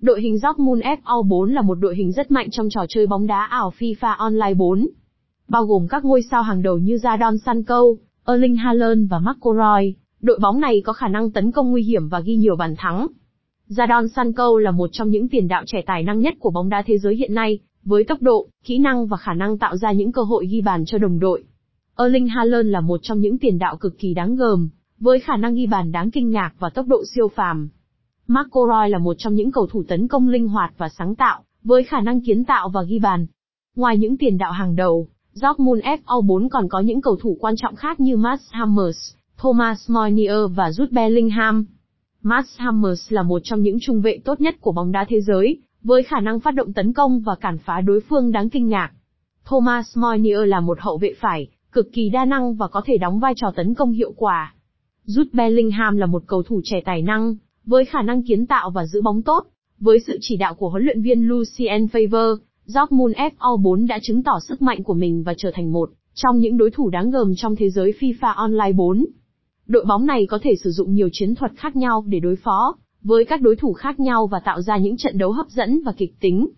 Đội hình Dortmund FO4 là một đội hình rất mạnh trong trò chơi bóng đá ảo FIFA Online 4. Bao gồm các ngôi sao hàng đầu như Jadon Sancho, Erling Haaland và Marco Roy. Đội bóng này có khả năng tấn công nguy hiểm và ghi nhiều bàn thắng. Jadon Sancho là một trong những tiền đạo trẻ tài năng nhất của bóng đá thế giới hiện nay, với tốc độ, kỹ năng và khả năng tạo ra những cơ hội ghi bàn cho đồng đội. Erling Haaland là một trong những tiền đạo cực kỳ đáng gờm, với khả năng ghi bàn đáng kinh ngạc và tốc độ siêu phàm. Marco Roy là một trong những cầu thủ tấn công linh hoạt và sáng tạo, với khả năng kiến tạo và ghi bàn. Ngoài những tiền đạo hàng đầu, Dortmund FO4 còn có những cầu thủ quan trọng khác như Mats Hummels, Thomas Meunier và Jude Bellingham. Mats Hummels là một trong những trung vệ tốt nhất của bóng đá thế giới, với khả năng phát động tấn công và cản phá đối phương đáng kinh ngạc. Thomas Meunier là một hậu vệ phải, cực kỳ đa năng và có thể đóng vai trò tấn công hiệu quả. Jude Bellingham là một cầu thủ trẻ tài năng, với khả năng kiến tạo và giữ bóng tốt. Với sự chỉ đạo của huấn luyện viên Lucien Favre, Dortmund FO4 đã chứng tỏ sức mạnh của mình và trở thành một trong những đối thủ đáng gờm trong thế giới FIFA Online 4. Đội bóng này có thể sử dụng nhiều chiến thuật khác nhau để đối phó với các đối thủ khác nhau và tạo ra những trận đấu hấp dẫn và kịch tính.